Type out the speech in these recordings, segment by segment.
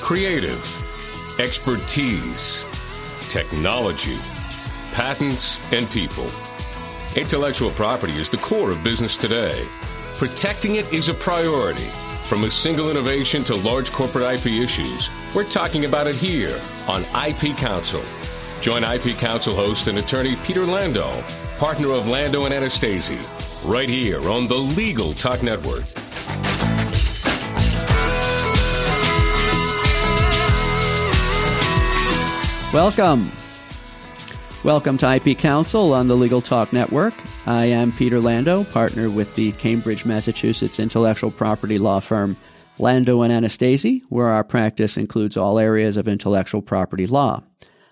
Creative, expertise, technology, patents, and people. Intellectual property is the core of business today. Protecting it is a priority. From a single innovation to large corporate IP issues, we're talking about it here on IP Counsel. Join IP Counsel host and attorney Peter Lando, partner of Lando and Anastasi, right here on the Legal Talk Network. Welcome. Welcome to IP Counsel on the Legal Talk Network. I am Peter Lando, partner with the Cambridge, Massachusetts intellectual property law firm Lando and Anastasi, where our practice includes all areas of intellectual property law.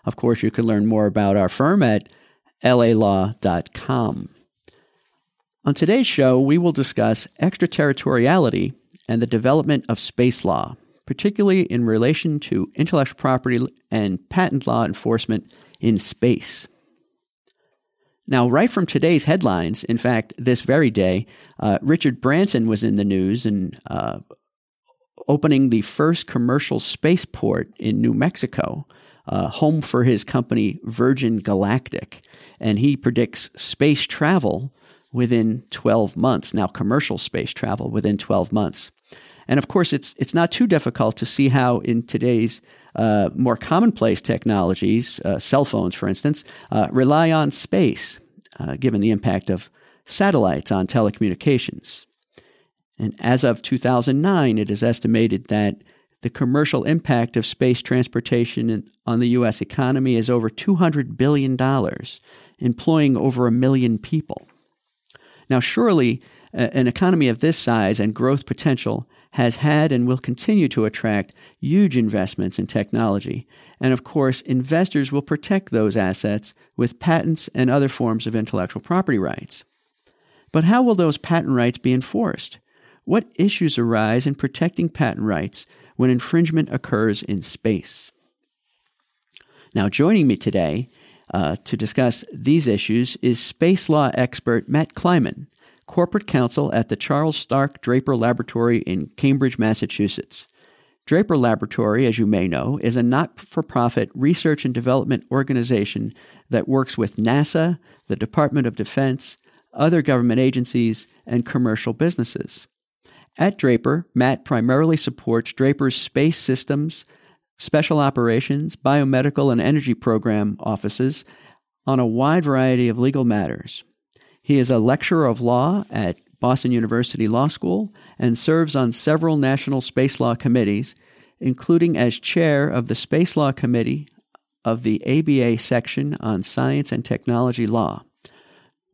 Of course, you can learn more about our firm at lalaw.com. On today's show, we will discuss extraterritoriality and the development of space law particularly in relation to intellectual property and patent law enforcement in space. Now, right from today's headlines, in fact, this very day, uh, Richard Branson was in the news and uh, opening the first commercial spaceport in New Mexico, uh, home for his company Virgin Galactic. And he predicts space travel within 12 months. Now, commercial space travel within 12 months. And of course, it's it's not too difficult to see how in today's uh, more commonplace technologies, uh, cell phones, for instance, uh, rely on space, uh, given the impact of satellites on telecommunications. And as of 2009, it is estimated that the commercial impact of space transportation on the U.S. economy is over $200 billion, employing over a million people. Now, surely, an economy of this size and growth potential has had and will continue to attract huge investments in technology. And of course, investors will protect those assets with patents and other forms of intellectual property rights. But how will those patent rights be enforced? What issues arise in protecting patent rights when infringement occurs in space? Now, joining me today uh, to discuss these issues is space law expert Matt Kleiman corporate counsel at the Charles Stark Draper Laboratory in Cambridge, Massachusetts. Draper Laboratory, as you may know, is a not for profit research and development organization that works with NASA, the Department of Defense, other government agencies, and commercial businesses. At Draper, Matt primarily supports Draper's space systems, special operations, biomedical, and energy program offices on a wide variety of legal matters. He is a lecturer of law at Boston University Law School and serves on several national space law committees, including as chair of the Space Law Committee of the ABA section on Science and Technology Law.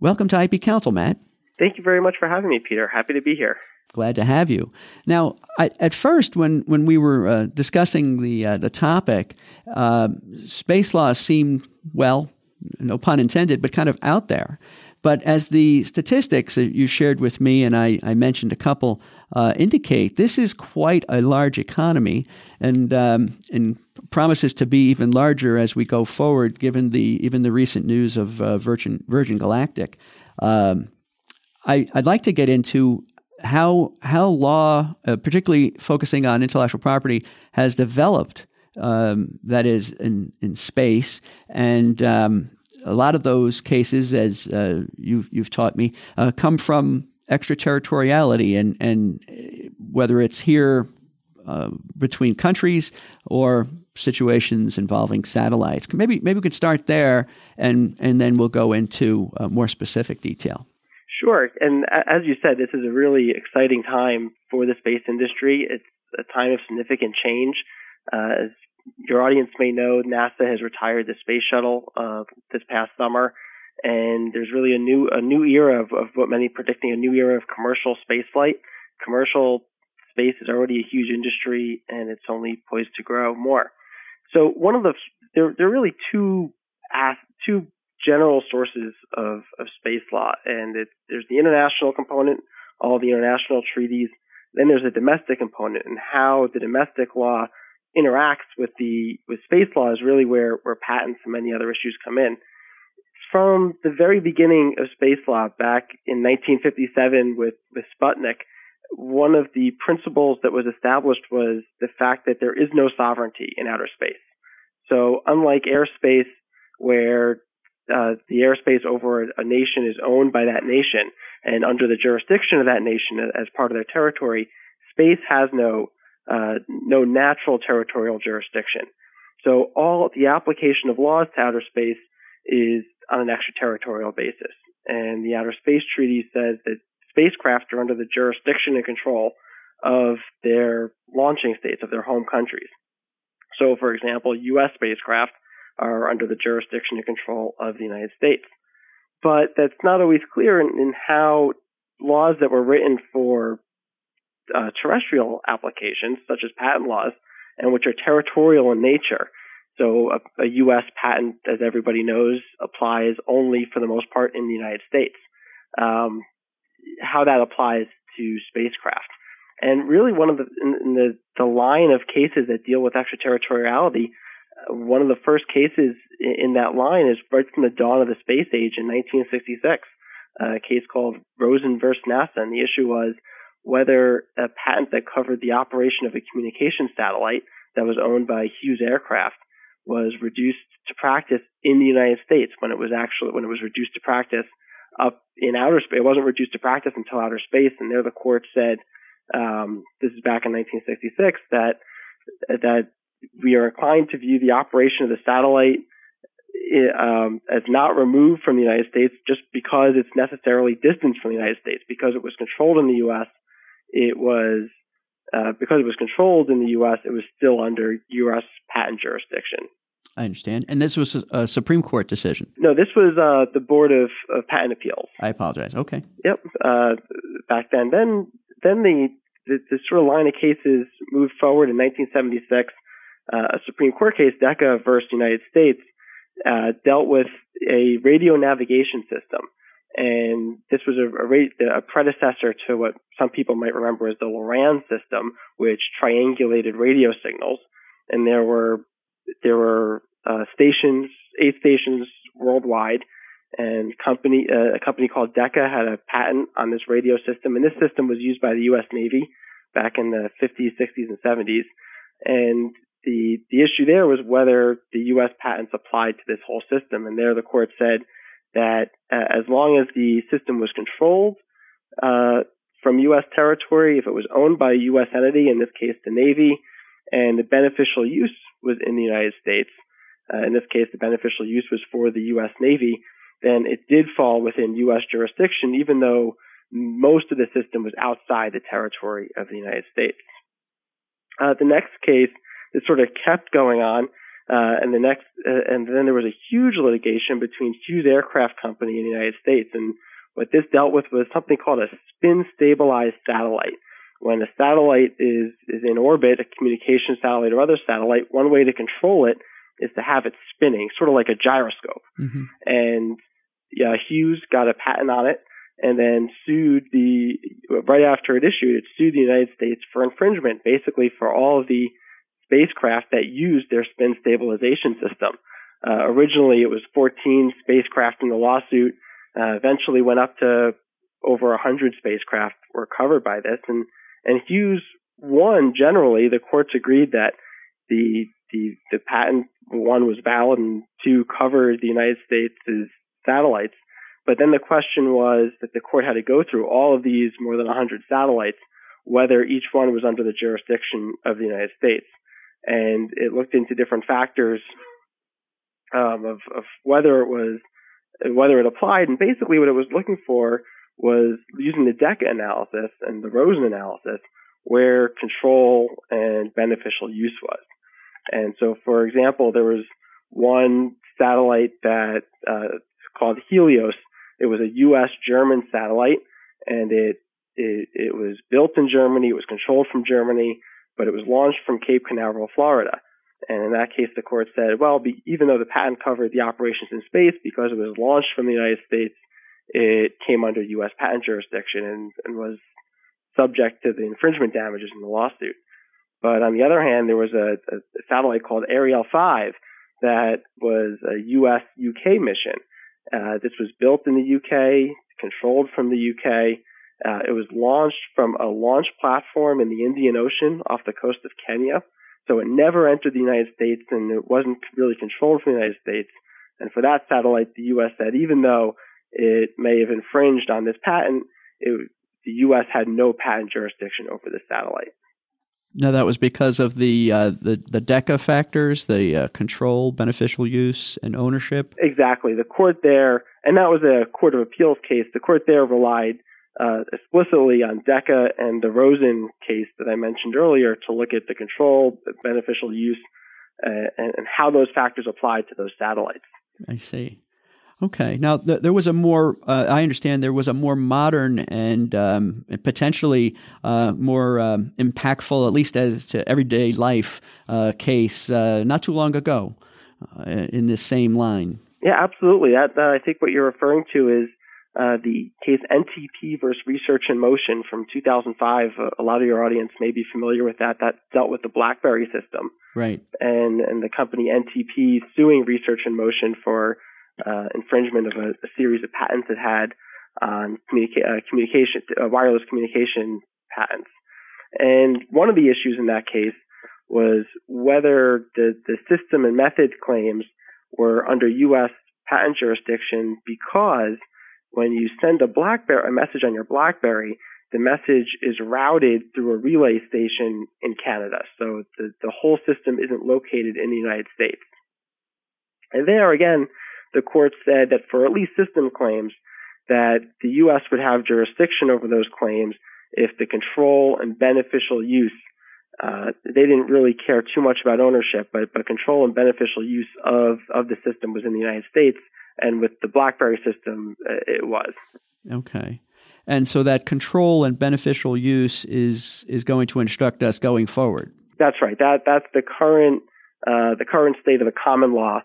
Welcome to IP Counsel, Matt. Thank you very much for having me, Peter. Happy to be here. Glad to have you. Now, I, at first, when, when we were uh, discussing the uh, the topic, uh, space law seemed well, no pun intended, but kind of out there. But as the statistics that you shared with me, and I, I mentioned a couple, uh, indicate, this is quite a large economy and, um, and promises to be even larger as we go forward, given the, even the recent news of uh, Virgin, Virgin Galactic. Um, I, I'd like to get into how, how law, uh, particularly focusing on intellectual property, has developed. Um, that is in, in space and um, a lot of those cases, as uh, you've, you've taught me, uh, come from extraterritoriality, and and whether it's here uh, between countries or situations involving satellites. Maybe maybe we could start there, and and then we'll go into uh, more specific detail. Sure, and as you said, this is a really exciting time for the space industry. It's a time of significant change. Uh, as your audience may know NASA has retired the space shuttle uh, this past summer, and there's really a new a new era of, of what many predicting a new era of commercial spaceflight. Commercial space is already a huge industry, and it's only poised to grow more. So one of the there there are really two two general sources of, of space law, and it, there's the international component, all the international treaties. Then there's a domestic component, and how the domestic law interacts with the with space law is really where where patents and many other issues come in. From the very beginning of space law, back in 1957 with with Sputnik, one of the principles that was established was the fact that there is no sovereignty in outer space. So, unlike airspace, where uh, the airspace over a nation is owned by that nation and under the jurisdiction of that nation as part of their territory, space has no uh, no natural territorial jurisdiction. So all the application of laws to outer space is on an extraterritorial basis. And the Outer Space Treaty says that spacecraft are under the jurisdiction and control of their launching states, of their home countries. So, for example, U.S. spacecraft are under the jurisdiction and control of the United States. But that's not always clear in, in how laws that were written for uh, terrestrial applications, such as patent laws, and which are territorial in nature. So a, a, U.S. patent, as everybody knows, applies only for the most part in the United States. Um, how that applies to spacecraft. And really, one of the in, in the the line of cases that deal with extraterritoriality, uh, one of the first cases in, in, that line is right from the dawn of the space age in 1966, a case called Rosen versus NASA, and the issue was whether a patent that covered the operation of a communication satellite that was owned by Hughes Aircraft was reduced to practice in the United States when it was actually when it was reduced to practice up in outer space. It wasn't reduced to practice until outer space, and there the court said, um, this is back in 1966, that that we are inclined to view the operation of the satellite um, as not removed from the United States just because it's necessarily distanced from the United States. Because it was controlled in the U.S., it was uh, because it was controlled in the U.S., it was still under U.S. patent jurisdiction. I understand. And this was a Supreme Court decision. No, this was uh, the Board of, of, Patent Appeals. I apologize. Okay. Yep. Uh, back then, then then the, the, the sort of line of cases moved forward in 1976. Uh, a Supreme Court case, Decca versus United States, uh, dealt with a radio navigation system, and this was a, a, a predecessor to what some people might remember as the Loran system, which triangulated radio signals. And there were there were uh, stations, eight stations worldwide, and company uh, a company called Decca had a patent on this radio system, and this system was used by the U.S. Navy back in the 50s, 60s, and 70s. And the the issue there was whether the U.S. patents applied to this whole system, and there the court said that uh, as long as the system was controlled uh, from U.S. territory, if it was owned by a U.S. entity, in this case the Navy, and the beneficial use was in the United States, uh, in this case the beneficial use was for the U.S. Navy, then it did fall within U.S. jurisdiction, even though most of the system was outside the territory of the United States. Uh, the next case, it sort of kept going on uh, and the next, uh, and then there was a huge litigation between Hughes Aircraft Company in the United States. And what this dealt with was something called a spin stabilized satellite. When a satellite is, is in orbit, a communication satellite or other satellite, one way to control it is to have it spinning, sort of like a gyroscope. Mm-hmm. And yeah, Hughes got a patent on it and then sued the, right after it issued, it sued the United States for infringement, basically for all of the spacecraft that used their spin stabilization system. Uh, originally, it was 14 spacecraft in the lawsuit. Uh, eventually, went up to over 100 spacecraft were covered by this, and and Hughes won. Generally, the courts agreed that the the the patent one was valid and two covered the United States' satellites. But then the question was that the court had to go through all of these more than 100 satellites, whether each one was under the jurisdiction of the United States and it looked into different factors um, of, of whether it was whether it applied. And basically, what it was looking for was using the Decca analysis and the Rosen analysis, where control and beneficial use was. And so, for example, there was one satellite that uh, called Helios. It was a U.S. German satellite, and it, it it was built in Germany. It was controlled from Germany but it was launched from Cape Canaveral, Florida. And in that case, the court said, well, be, even though the patent covered the operations in space, because it was launched from the United States, it came under U.S. patent jurisdiction and, and was subject to the infringement damages in the lawsuit. But on the other hand, there was a, a satellite called Ariel 5 that was a U.S. UK mission. Uh, this was built in the UK, controlled from the UK, Uh, it was launched from a launch platform in the Indian Ocean off the coast of Kenya. So it never entered the United States and it wasn't really controlled from the United States. And for that satellite, the U.S. said even though it may have infringed on this patent, it, the U.S. had no patent jurisdiction over the satellite. No, that was because of the uh, the the Decca factors, the uh, control, beneficial use, and ownership. Exactly. The court there, and that was a court of appeals case. The court there relied uh, explicitly on Decca and the Rosen case that I mentioned earlier to look at the control, beneficial use, uh, and, and how those factors apply to those satellites. I see. Okay. Now, th- there was a more, uh, I understand there was a more modern and um, potentially uh, more um, impactful, at least as to everyday life, uh, case uh, not too long ago uh, in this same line. Yeah, absolutely. That, that, I think what you're referring to is uh, the case NTP versus Research in Motion from 2005. a lot of your audience may be familiar with that. That dealt with the BlackBerry system. Right. And, and the company NTP suing Research in Motion for uh, infringement of a, a, series of patents it had on communica- uh, communication, uh, wireless communication patents. And one of the issues in that case was whether the, the system and method claims were under U.S. patent jurisdiction because when you send a BlackBerry a message on your BlackBerry, the message is routed through a relay station in Canada. So the, the whole system isn't located in the United States. And there again, the court said that for at least system claims, that the U.S. would have jurisdiction over those claims if the control and beneficial use uh, they didn't really care too much about ownership, but, but control and beneficial use of, of the system was in the United States, and with the BlackBerry system, uh, it was. Okay, and so that control and beneficial use is is going to instruct us going forward. That's right. That that's the current uh, the current state of the common law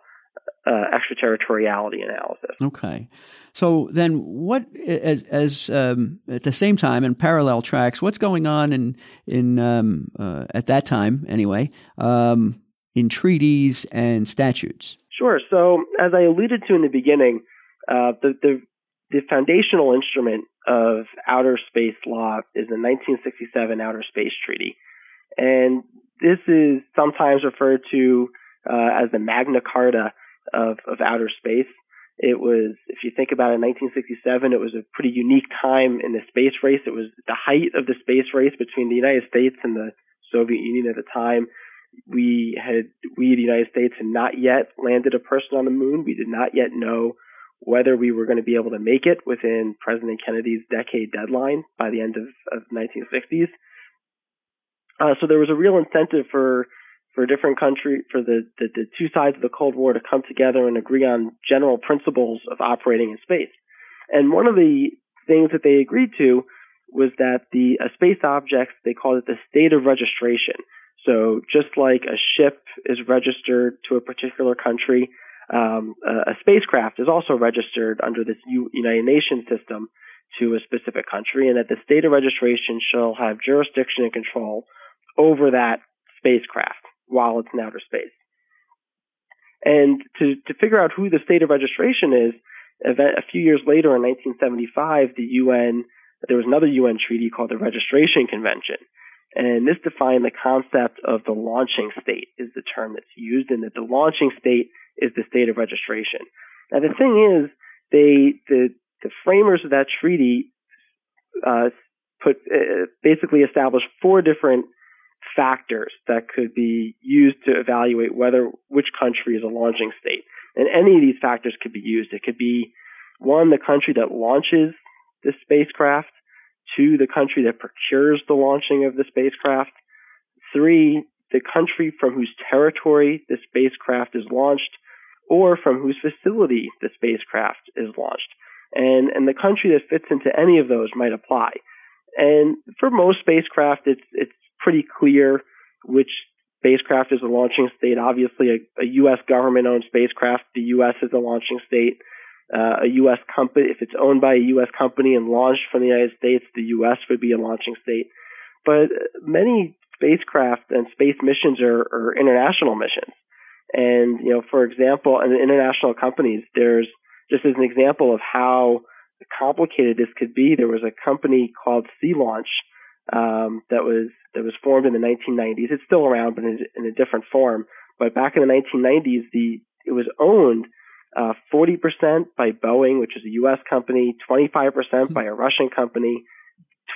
uh, extraterritoriality analysis. Okay. So then, what as, as um, at the same time in parallel tracks, what's going on in in um, uh, at that time anyway um, in treaties and statutes? Sure. So as I alluded to in the beginning, uh, the, the the foundational instrument of outer space law is the 1967 Outer Space Treaty, and this is sometimes referred to uh, as the Magna Carta of, of outer space. It was, if you think about it, 1967, it was a pretty unique time in the space race. It was the height of the space race between the United States and the Soviet Union at the time. We had, we, the United States, had not yet landed a person on the moon. We did not yet know whether we were going to be able to make it within President Kennedy's decade deadline by the end of, of 1960s. Uh, so there was a real incentive for for different country, for the, the, the two sides of the Cold War to come together and agree on general principles of operating in space. And one of the things that they agreed to was that the space objects, they called it the state of registration. So just like a ship is registered to a particular country, um, a, a, spacecraft is also registered under this U- United Nations system to a specific country, and that the state of registration shall have jurisdiction and control over that spacecraft while it's in outer space. And to, to figure out who the state of registration is, a few years later in 1975, the UN, there was another UN treaty called the Registration Convention. And this defined the concept of the launching state is the term that's used, and that the launching state is the state of registration. Now the thing is, they the the framers of that treaty uh, put uh, basically established four different factors that could be used to evaluate whether which country is a launching state. And any of these factors could be used. It could be one, the country that launches the spacecraft, two, the country that procures the launching of the spacecraft, three, the country from whose territory the spacecraft is launched, or from whose facility the spacecraft is launched. And, and the country that fits into any of those might apply. And for most spacecraft, it's, it's pretty clear which spacecraft is a launching state. Obviously, a, a U.S. government-owned spacecraft, the U.S. is the launching state. Uh, a U.S. company, if it's owned by a U.S. company and launched from the United States, the U.S. would be a launching state. But many spacecraft and space missions are, are international missions. And, you know, for example, in international companies, there's just as an example of how complicated this could be, there was a company called Sea Launch um, that was that was formed in the 1990s. It's still around, but in, in a different form. But back in the 1990s, the it was owned uh, 40% by Boeing, which is a U.S. company, 25% by a Russian company,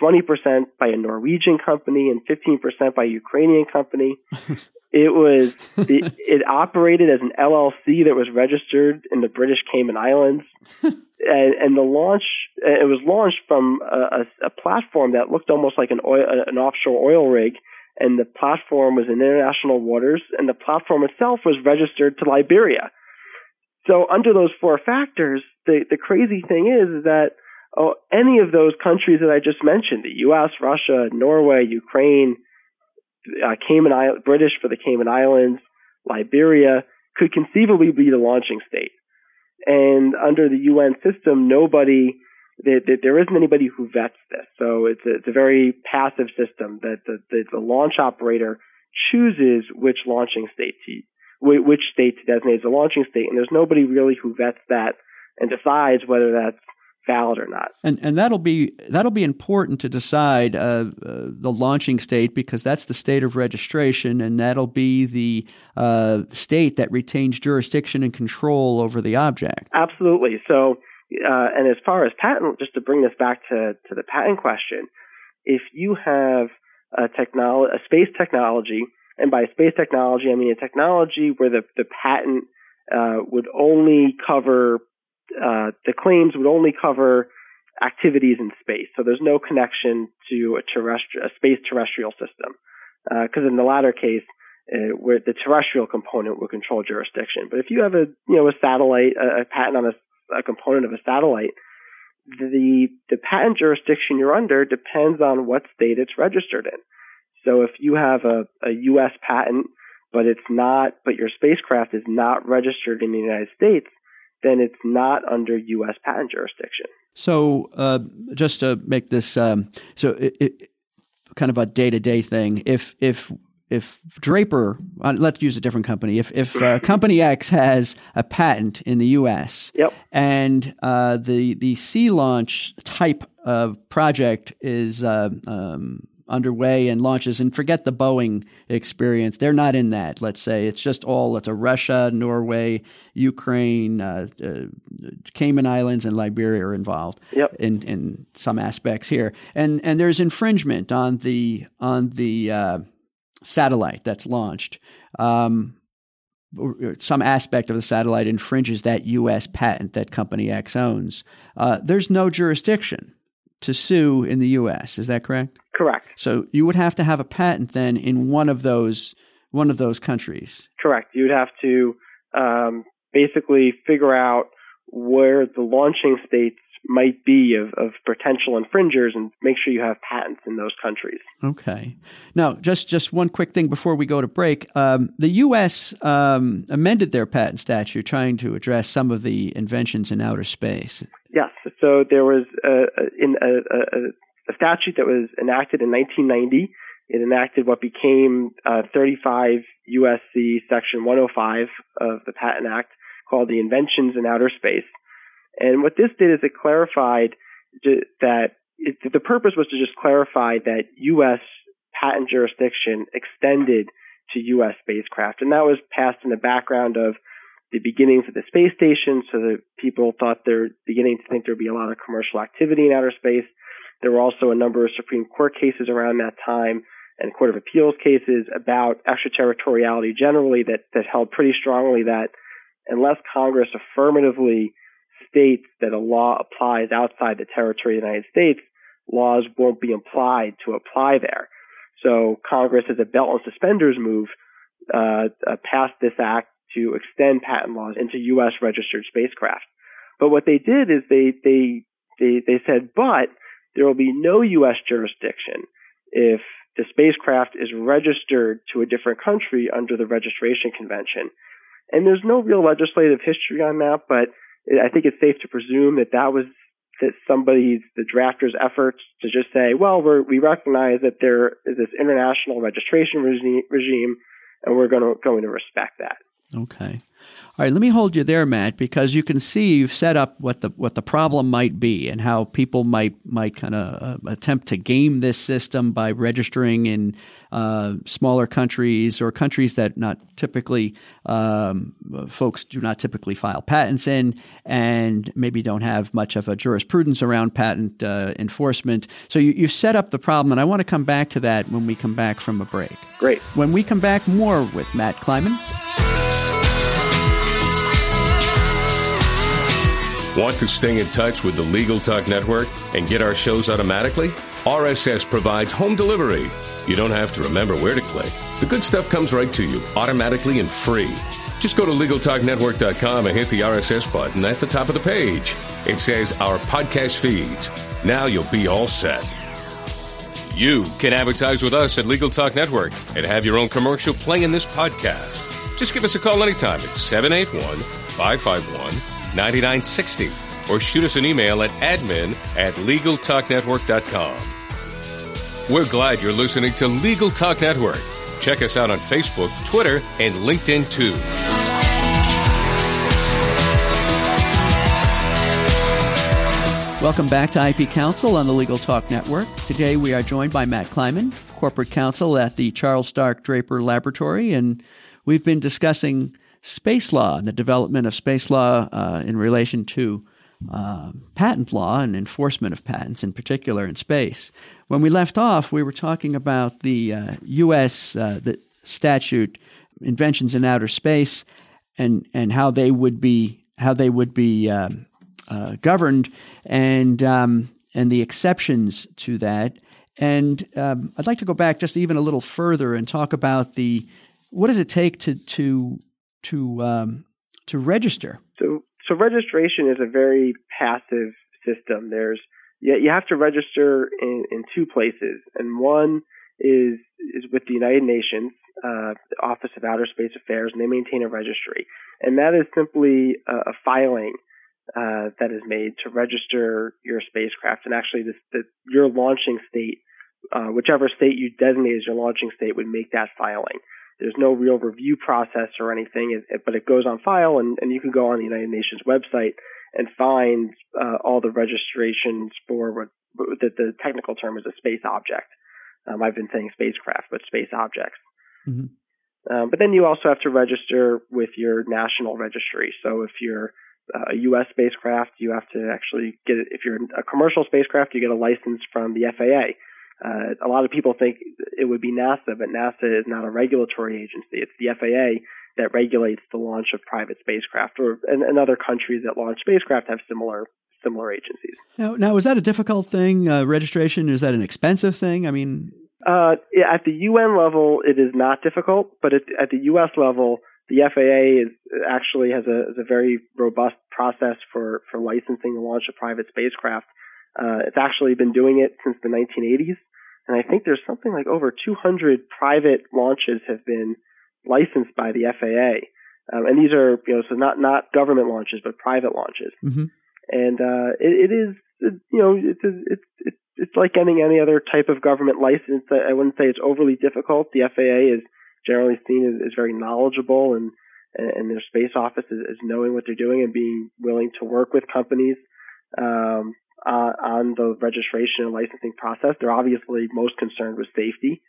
20% by a Norwegian company, and 15% by a Ukrainian company. It was it, it, operated as an LLC that was registered in the British Cayman Islands, and, and the launch it was launched from a, a, a platform that looked almost like an oil, an offshore oil rig, and the platform was in international waters, and the platform itself was registered to Liberia. So under those four factors, the the crazy thing is, that oh, any of those countries that I just mentioned, the U.S., Russia, Norway, Ukraine uh, Cayman Island, British for the Cayman Islands, Liberia could conceivably be the launching state. And under the UN system, nobody, there, there isn't anybody who vets this. So it's a, it's a very passive system that the, the, the launch operator chooses which launching state to, which state to designate as a launching state. And there's nobody really who vets that and decides whether that's valid or not. And and that'll be that'll be important to decide uh, uh, the launching state because that's the state of registration, and that'll be the uh, state that retains jurisdiction and control over the object. Absolutely. So, uh, and as far as patent, just to bring this back to to the patent question, if you have a technology, a space technology, and by space technology I mean a technology where the the patent uh, would only cover uh, the claims would only cover activities in space. So there's no connection to a terrestrial, a space terrestrial system. Because uh, in the latter case, uh, where the terrestrial component would control jurisdiction. But if you have a, you know, a satellite, a, a patent on a, a component of a satellite, the the patent jurisdiction you're under depends on what state it's registered in. So if you have a, a U.S. patent, but it's not, but your spacecraft is not registered in the United States, then it's not under U.S. patent jurisdiction. So, uh, just to make this um, so it, it, kind of a day to day thing, if if if Draper, uh, let's use a different company. If if uh, Company X has a patent in the U.S. Yep. and uh, the the sea launch type of project is uh, um, underway and launches and forget the Boeing experience. They're not in that, let's say. It's just all, it's a Russia, Norway, Ukraine, uh, uh, Cayman Islands, and Liberia are involved yep. in, in some aspects here. And, and there's infringement on the, on the uh, satellite that's launched. Um, some aspect of the satellite infringes that U.S. patent that Company X owns. Uh, there's no jurisdiction to sue in the U.S. Is that correct? Correct. So you would have to have a patent then in one of those one of those countries. Correct. You'd have to um, basically figure out where the launching states might be of, of potential infringers and make sure you have patents in those countries. Okay. Now, just, just one quick thing before we go to break. Um, the U.S. Um, amended their patent statute trying to address some of the inventions in outer space. Yes. So there was a, in a, a, a statute that was enacted in 1990. It enacted what became uh, 35 USC Section 105 of the Patent Act called the Inventions in Outer Space. And what this did is it clarified that it, the purpose was to just clarify that U.S. patent jurisdiction extended to U.S. spacecraft. And that was passed in the background of the beginnings of the space station, so that people thought they're beginning to think there'd be a lot of commercial activity in outer space. There were also a number of Supreme Court cases around that time and Court of Appeals cases about extraterritoriality generally that, that held pretty strongly that unless Congress affirmatively states that a law applies outside the territory of the United States, laws won't be applied to apply there. So Congress, as a belt and suspenders move, uh, uh, passed this act to extend patent laws into U.S. registered spacecraft. But what they did is they they they, they said, but there will be no U.S. jurisdiction if the spacecraft is registered to a different country under the registration convention. And there's no real legislative history on that, but I think it's safe to presume that that was that somebody's the drafters' efforts to just say, well, we recognize that there is this international registration regime, regime and we're going to going to respect that. Okay. All right, let me hold you there, Matt, because you can see you've set up what the what the problem might be and how people might might kind of uh, attempt to game this system by registering in uh, smaller countries or countries that not typically um, folks do not typically file patents in, and maybe don't have much of a jurisprudence around patent uh, enforcement. So you, you set up the problem, and I want to come back to that when we come back from a break. Great. When we come back, more with Matt Kleiman. Want to stay in touch with the Legal Talk Network and get our shows automatically? RSS provides home delivery. You don't have to remember where to click. The good stuff comes right to you automatically and free. Just go to LegalTalkNetwork.com and hit the RSS button at the top of the page. It says Our Podcast Feeds. Now you'll be all set. You can advertise with us at Legal Talk Network and have your own commercial play in this podcast. Just give us a call anytime at 781 551 9960 or shoot us an email at admin at LegalTalkNetwork.com. We're glad you're listening to Legal Talk Network. Check us out on Facebook, Twitter, and LinkedIn too. Welcome back to IP Counsel on the Legal Talk Network. Today we are joined by Matt Kleiman, corporate counsel at the Charles Stark Draper Laboratory, and we've been discussing space law and the development of space law uh, in relation to uh, patent law and enforcement of patents, in particular in space. When we left off, we were talking about the uh, U.S. Uh, the statute inventions in outer space and and how they would be how they would be um, uh, governed and um, and the exceptions to that. And um, I'd like to go back just even a little further and talk about the what does it take to to to um, to register? So so registration is a very passive system. There's you, you have to register in, in two places, and one is is with the United Nations, uh, Office of Outer Space Affairs, and they maintain a registry, and that is simply a, a filing uh, that is made to register your spacecraft, and actually the, your launching state, uh, whichever state you designate as your launching state, would make that filing. There's no real review process or anything, but it goes on file, and, and you can go on the United Nations website and find uh, all the registrations for what the, the, technical term is a space object. Um, I've been saying spacecraft, but space objects. Mm-hmm. Um, but then you also have to register with your national registry. So if you're uh, a U.S. spacecraft, you have to actually get it. If you're a commercial spacecraft, you get a license from the FAA. Uh, a lot of people think it would be NASA, but NASA is not a regulatory agency. It's the FAA that regulates the launch of private spacecraft, or and, and other countries that launch spacecraft have similar similar agencies. Now, now is that a difficult thing? Uh, registration is that an expensive thing? I mean, uh, at the UN level, it is not difficult, but at, at the US level, the FAA is, actually has a, has a very robust process for, for licensing the launch of private spacecraft. Uh, it's actually been doing it since the 1980s, and I think there's something like over 200 private launches have been licensed by the FAA, um, and these are you know so not not government launches but private launches, mm-hmm. and uh, it, it is you know it's it's it's it's like getting any other type of government license. I wouldn't say it's overly difficult. The FAA is generally seen as, as very knowledgeable and and their space office is, is, knowing what they're doing and being willing to work with companies um, uh, on the registration and licensing process. They're obviously most concerned with safety,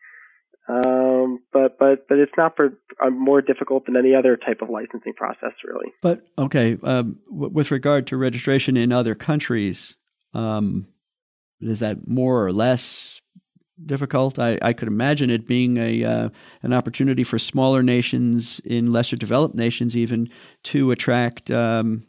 um, but but but it's not for, uh, more difficult than any other type of licensing process, really. But okay, um, w- with regard to registration in other countries, um, is that more or less difficult? I, I could imagine it being a uh, an opportunity for smaller nations in lesser developed nations even to attract um,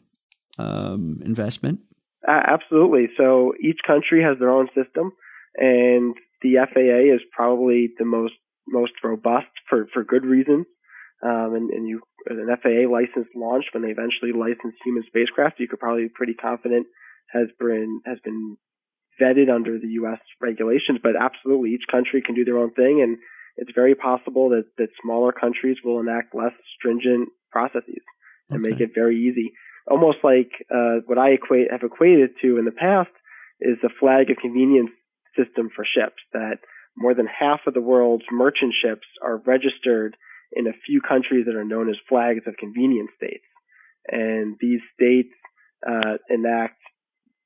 um, investment. Uh, absolutely. So each country has their own system, and the FAA is probably the most most robust for for good reasons. Um, and, and you an FAA licensed launch when they eventually license human spacecraft, you could probably be pretty confident has been has been vetted under the U.S. regulations. But absolutely, each country can do their own thing, and it's very possible that that smaller countries will enact less stringent processes and okay. make it very easy almost like uh, what I equate have equated to in the past is the flag of convenience system for ships. That more than half of the world's merchant ships are registered in a few countries that are known as flags of convenience states. and these states uh, enact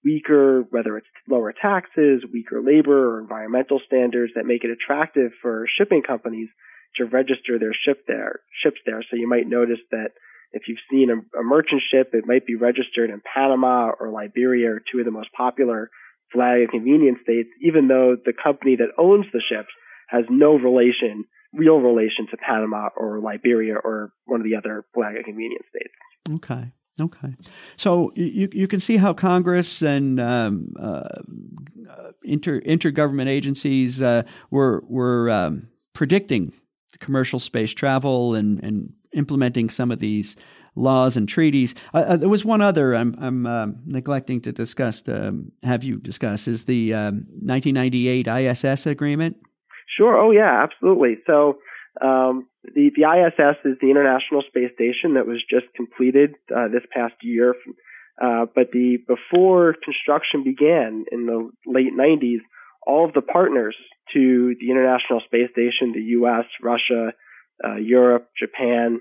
weaker, whether it's lower taxes, weaker labor, or environmental standards that make it attractive for shipping companies to register their ship there, ships there. So you might notice that if you've seen a, a merchant ship, it might be registered in Panama or Liberia, or two of the most popular flag of convenience states, even though the company that owns the ships has no relation, real relation to Panama or Liberia or one of the other flag of convenience states. Okay. Okay, so you you can see how Congress and um, uh, inter intergovernment agencies uh, were were um, predicting commercial space travel and and implementing some of these laws and treaties. Uh, uh there was one other I'm I'm uh, neglecting to discuss. Um, have you discuss is the 1998 um, ISS agreement? Sure. Oh yeah, absolutely. So um, the, the ISS is the International Space Station that was just completed uh, this past year. Uh, but the before construction began in the late 90s, all of the partners to the International Space Station, the U.S., Russia, uh, Europe, Japan,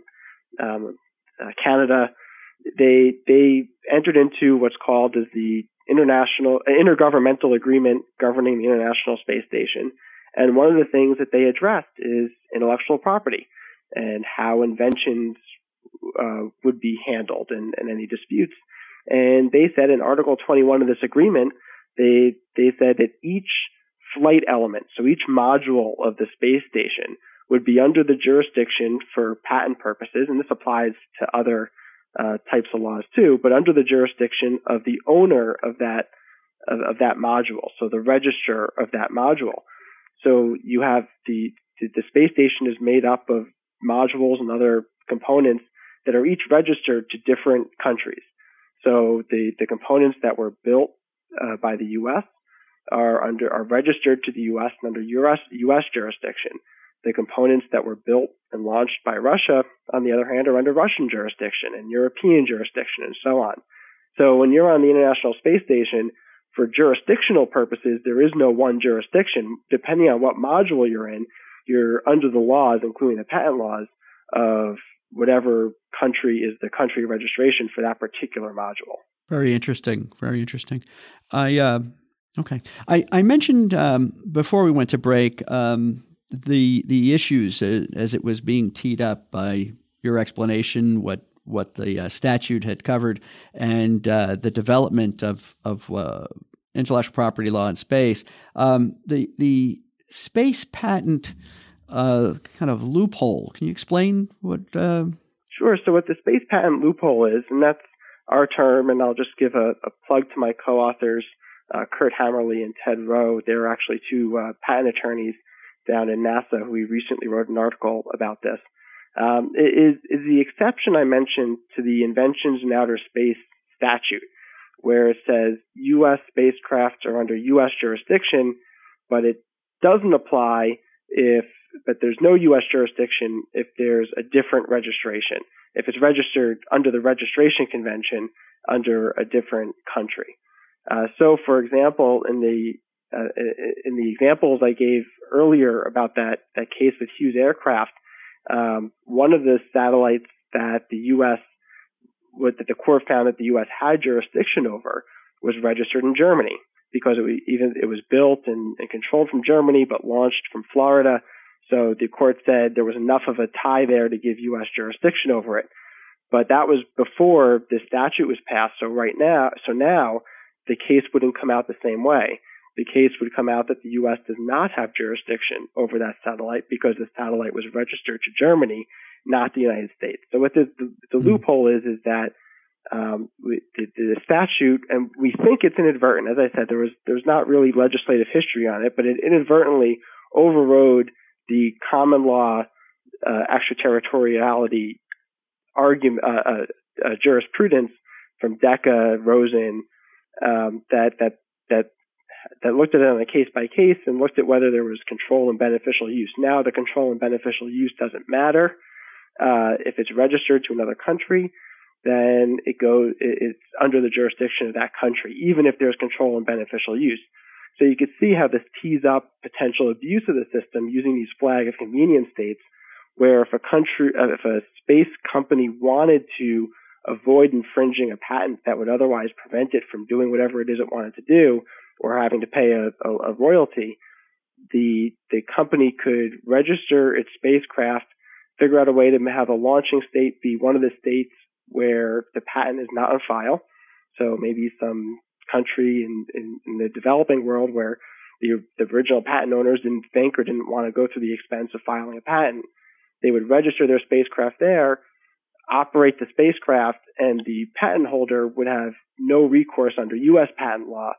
um, uh, Canada, they they entered into what's called as the international intergovernmental agreement governing the International Space Station. And one of the things that they addressed is intellectual property and how inventions uh, would be handled and, and any disputes. And they said in Article 21 of this agreement, they they said that each flight element, so each module of the space station, would be under the jurisdiction for patent purposes, and this applies to other uh, types of laws too, but under the jurisdiction of the owner of that of, of that module, so the registrar of that module. So you have the, the space station is made up of modules and other components that are each registered to different countries. So the, the components that were built uh, by the U.S. are under are registered to the U.S. and under U.S. U.S. jurisdiction. The components that were built and launched by Russia, on the other hand, are under Russian jurisdiction and European jurisdiction and so on. So when you're on the International Space Station, for jurisdictional purposes, there is no one jurisdiction. Depending on what module you're in, you're under the laws, including the patent laws, of whatever country is the country registration for that particular module. Very interesting. Very interesting. I uh, okay. I I mentioned um, before we went to break um, the the issues as it was being teed up by your explanation. What what the uh, statute had covered and uh, the development of of uh, intellectual property law in space. Um, the the space patent uh, kind of loophole. Can you explain what? Uh, sure. So what the space patent loophole is, and that's our term, and I'll just give a, a plug to my co-authors, uh, Kurt Hammerle and Ted Rowe. They're actually two patent attorneys down in NASA who we recently wrote an article about this um, is, is the exception I mentioned to the Inventions in Outer Space statute, where it says U.S. spacecraft are under U.S. jurisdiction, but it doesn't apply if, but there's no U.S. jurisdiction if there's a different registration, if it's registered under the registration convention under a different country. Uh, so, for example, in the uh, in the examples I gave earlier about that that case with Hughes Aircraft, um, one of the satellites that the U.S. That the court found that the U.S. had jurisdiction over was registered in Germany because it was even it was built and, and controlled from Germany but launched from Florida. So the court said there was enough of a tie there to give U.S. jurisdiction over it. But that was before the statute was passed. So right now, so now the case wouldn't come out the same way the case would come out that the U.S. does not have jurisdiction over that satellite because the satellite was registered to Germany, not the United States. So what the, the, the mm-hmm. loophole is is that um, the, the, statute, and we think it's inadvertent. As I said, there was there's not really legislative history on it, but it inadvertently overrode the common law uh, extraterritoriality argument uh, uh, uh jurisprudence from Decca Rosen um, that that that that looked at it on a case by case and looked at whether there was control and beneficial use. Now the control and beneficial use doesn't matter. Uh, if it's registered to another country, then it goes, it's under the jurisdiction of that country, even if there's control and beneficial use. So you could see how this tees up potential abuse of the system using these flag of convenience states, where if a country, uh, if a space company wanted to avoid infringing a patent that would otherwise prevent it from doing whatever it is it wanted to do or having to pay a, a, a royalty, the the company could register its spacecraft, figure out a way to have a launching state be one of the states where the patent is not on file. So maybe some country in, in, in the developing world where the, the original patent owners didn't think or didn't want to go through the expense of filing a patent. They would register their spacecraft there, operate the spacecraft, and the patent holder would have no recourse under U.S. patent law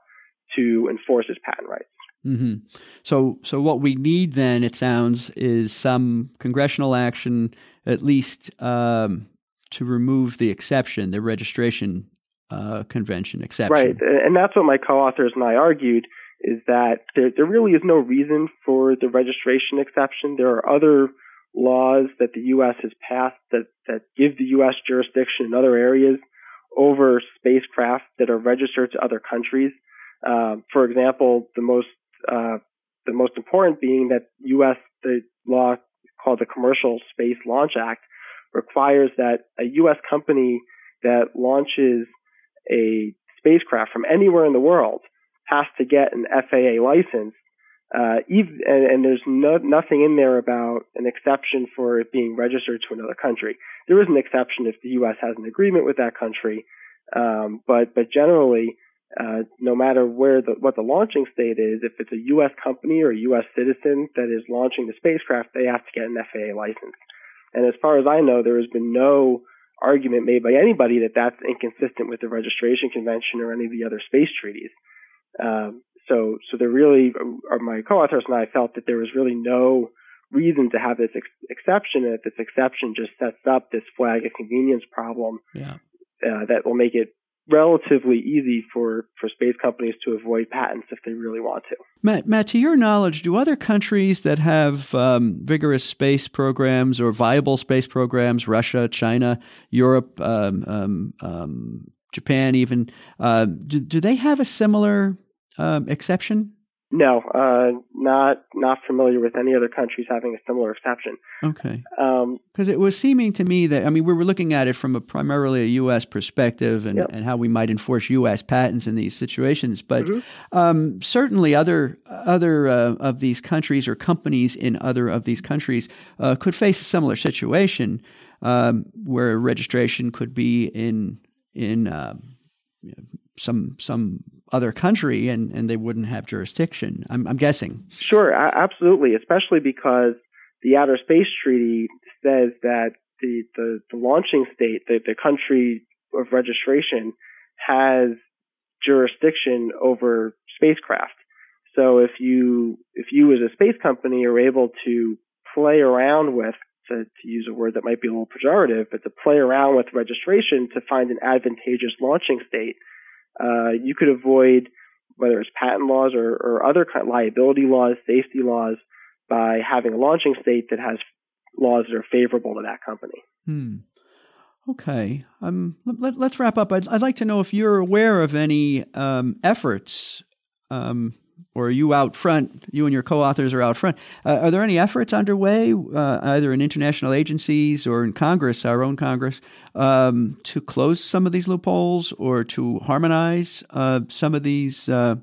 to enforce his patent rights. Mm-hmm. So, so what we need then, it sounds, is some congressional action, at least um, to remove the exception, the registration uh, convention exception. Right, and that's what my co-authors and I argued is that there, there really is no reason for the registration exception. There are other laws that the U.S. has passed that, that give the U.S. jurisdiction in other areas over spacecraft that are registered to other countries. Uh, for example, the most uh, the most important being that U.S. the law called the Commercial Space Launch Act requires that a U.S. company that launches a spacecraft from anywhere in the world has to get an FAA license. Uh, even, and, and, there's no, nothing in there about an exception for it being registered to another country. There is an exception if the U.S. has an agreement with that country, um, but but generally, uh, no matter where the what the launching state is, if it's a U.S. company or a U.S. citizen that is launching the spacecraft, they have to get an FAA license. And as far as I know, there has been no argument made by anybody that that's inconsistent with the Registration Convention or any of the other space treaties. Um, so, so there really, uh, my co-authors and I felt that there was really no reason to have this ex- exception, and that this exception just sets up this flag of convenience problem yeah. uh, that will make it relatively easy for, for space companies to avoid patents if they really want to. Matt, Matt to your knowledge, do other countries that have um, vigorous space programs or viable space programs, Russia, China, Europe, um, um, um Japan, even, uh, do, do they have a similar um, exception? No, uh, not not familiar with any other countries having a similar exception. Okay. Because um, it was seeming to me that I mean we were looking at it from a primarily a U.S. perspective and, yep. and how we might enforce U.S. patents in these situations, but mm-hmm. um, certainly other other uh, of these countries or companies in other of these countries uh, could face a similar situation um, where registration could be in in uh, some some other country and, and they wouldn't have jurisdiction. I'm, I'm guessing. Sure, absolutely, especially because the Outer Space Treaty says that the, the, the launching state, the, the country of registration, has jurisdiction over spacecraft. So if you if you as a space company are able to play around with to, to use a word that might be a little pejorative, but to play around with registration to find an advantageous launching state, uh, you could avoid whether it's patent laws or, or other kind of liability laws, safety laws, by having a launching state that has laws that are favorable to that company. Hmm. Okay. Um, let, us wrap up. I'd, I'd, like to know if you're aware of any um, efforts um, or you out front, you and your co-authors are out front. Uh, are there any efforts underway, uh, either in international agencies or in Congress, our own Congress, um, to close some of these loopholes or to harmonize uh, some of these uh,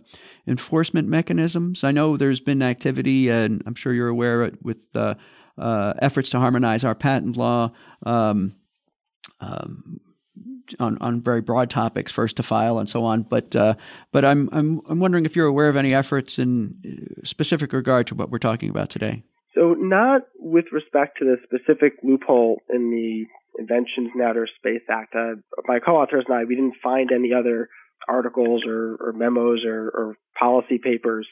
enforcement mechanisms? I know there's been activity, and I'm sure you're aware with uh, uh, efforts to harmonize our patent law. Um, um, on, on very broad topics, first to file and so on. But uh, but I'm I'm I'm wondering if you're aware of any efforts in uh, specific regard to what we're talking about today. So not with respect to the specific loophole in the Inventions in Outer Space Act. Uh, my co-authors and I we didn't find any other articles or, or memos or, or, policy papers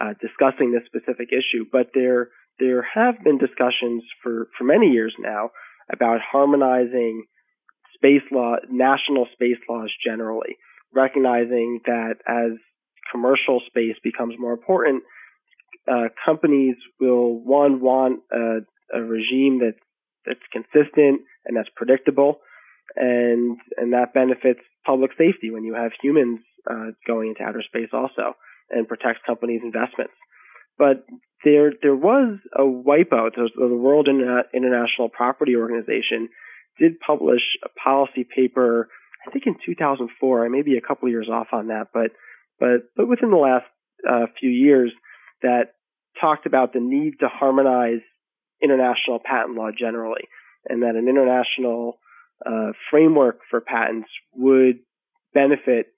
uh, discussing this specific issue, but there there have been discussions for, for many years now about harmonizing space law, national space laws generally, recognizing that as commercial space becomes more important, uh, companies will one want a, a regime that that's consistent and that's predictable, and and that benefits public safety when you have humans uh, going into outer space also, and protects companies' investments. But there there was a WIPO. Was the World International Property Organization did publish a policy paper, I think in 2004. I may be a couple of years off on that, but but but within the last uh, few years, that talked about the need to harmonize international patent law generally, and that an international uh, framework for patents would benefit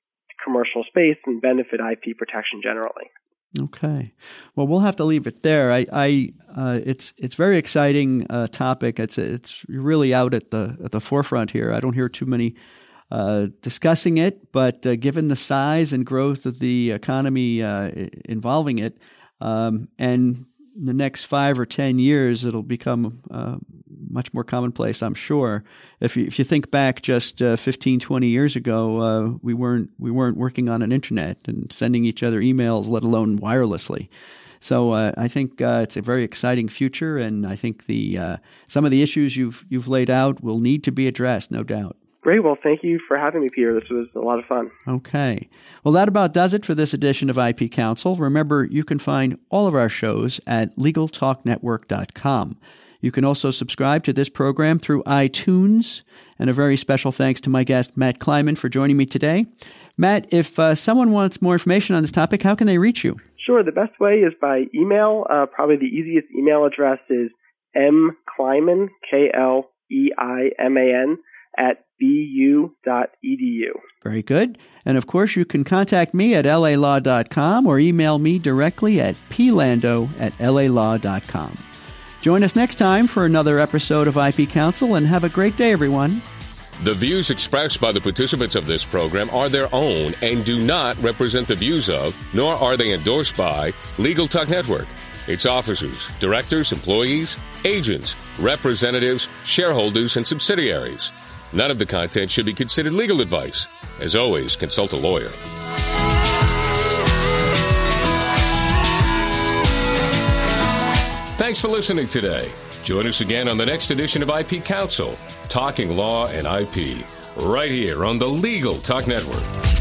commercial space and benefit IP protection generally. Okay, well, we'll have to leave it there. I, I uh, it's it's very exciting uh, topic. It's it's really out at the at the forefront here. I don't hear too many uh, discussing it, but uh, given the size and growth of the economy uh, involving it, um, and the next five or ten years, it'll become uh, much more commonplace, I'm sure. If you, if you think back just uh, 15, 20 years ago, uh, we weren't we weren't working on an internet and sending each other emails, let alone wirelessly. So uh, I think uh, it's a very exciting future, and I think the uh, some of the issues you've you've laid out will need to be addressed, no doubt. Great. Well, thank you for having me, Peter. This was a lot of fun. Okay. Well, that about does it for this edition of IP Counsel. Remember, you can find all of our shows at LegalTalkNetwork.com. You can also subscribe to this program through iTunes. And a very special thanks to my guest, Matt Kleiman, for joining me today. Matt, if uh, someone wants more information on this topic, how can they reach you? Sure. The best way is by email. Uh, probably the easiest email address is mkleiman, K L E I M A N, at bu.edu. Very good. And of course, you can contact me at lalaw.com or email me directly at plando at lalaw.com. Join us next time for another episode of IP Counsel and have a great day, everyone. The views expressed by the participants of this program are their own and do not represent the views of, nor are they endorsed by, Legal Talk Network, its officers, directors, employees, agents, representatives, shareholders, and subsidiaries. None of the content should be considered legal advice. As always, consult a lawyer. Thanks for listening today. Join us again on the next edition of IP Counsel, talking law and IP, right here on the Legal Talk Network.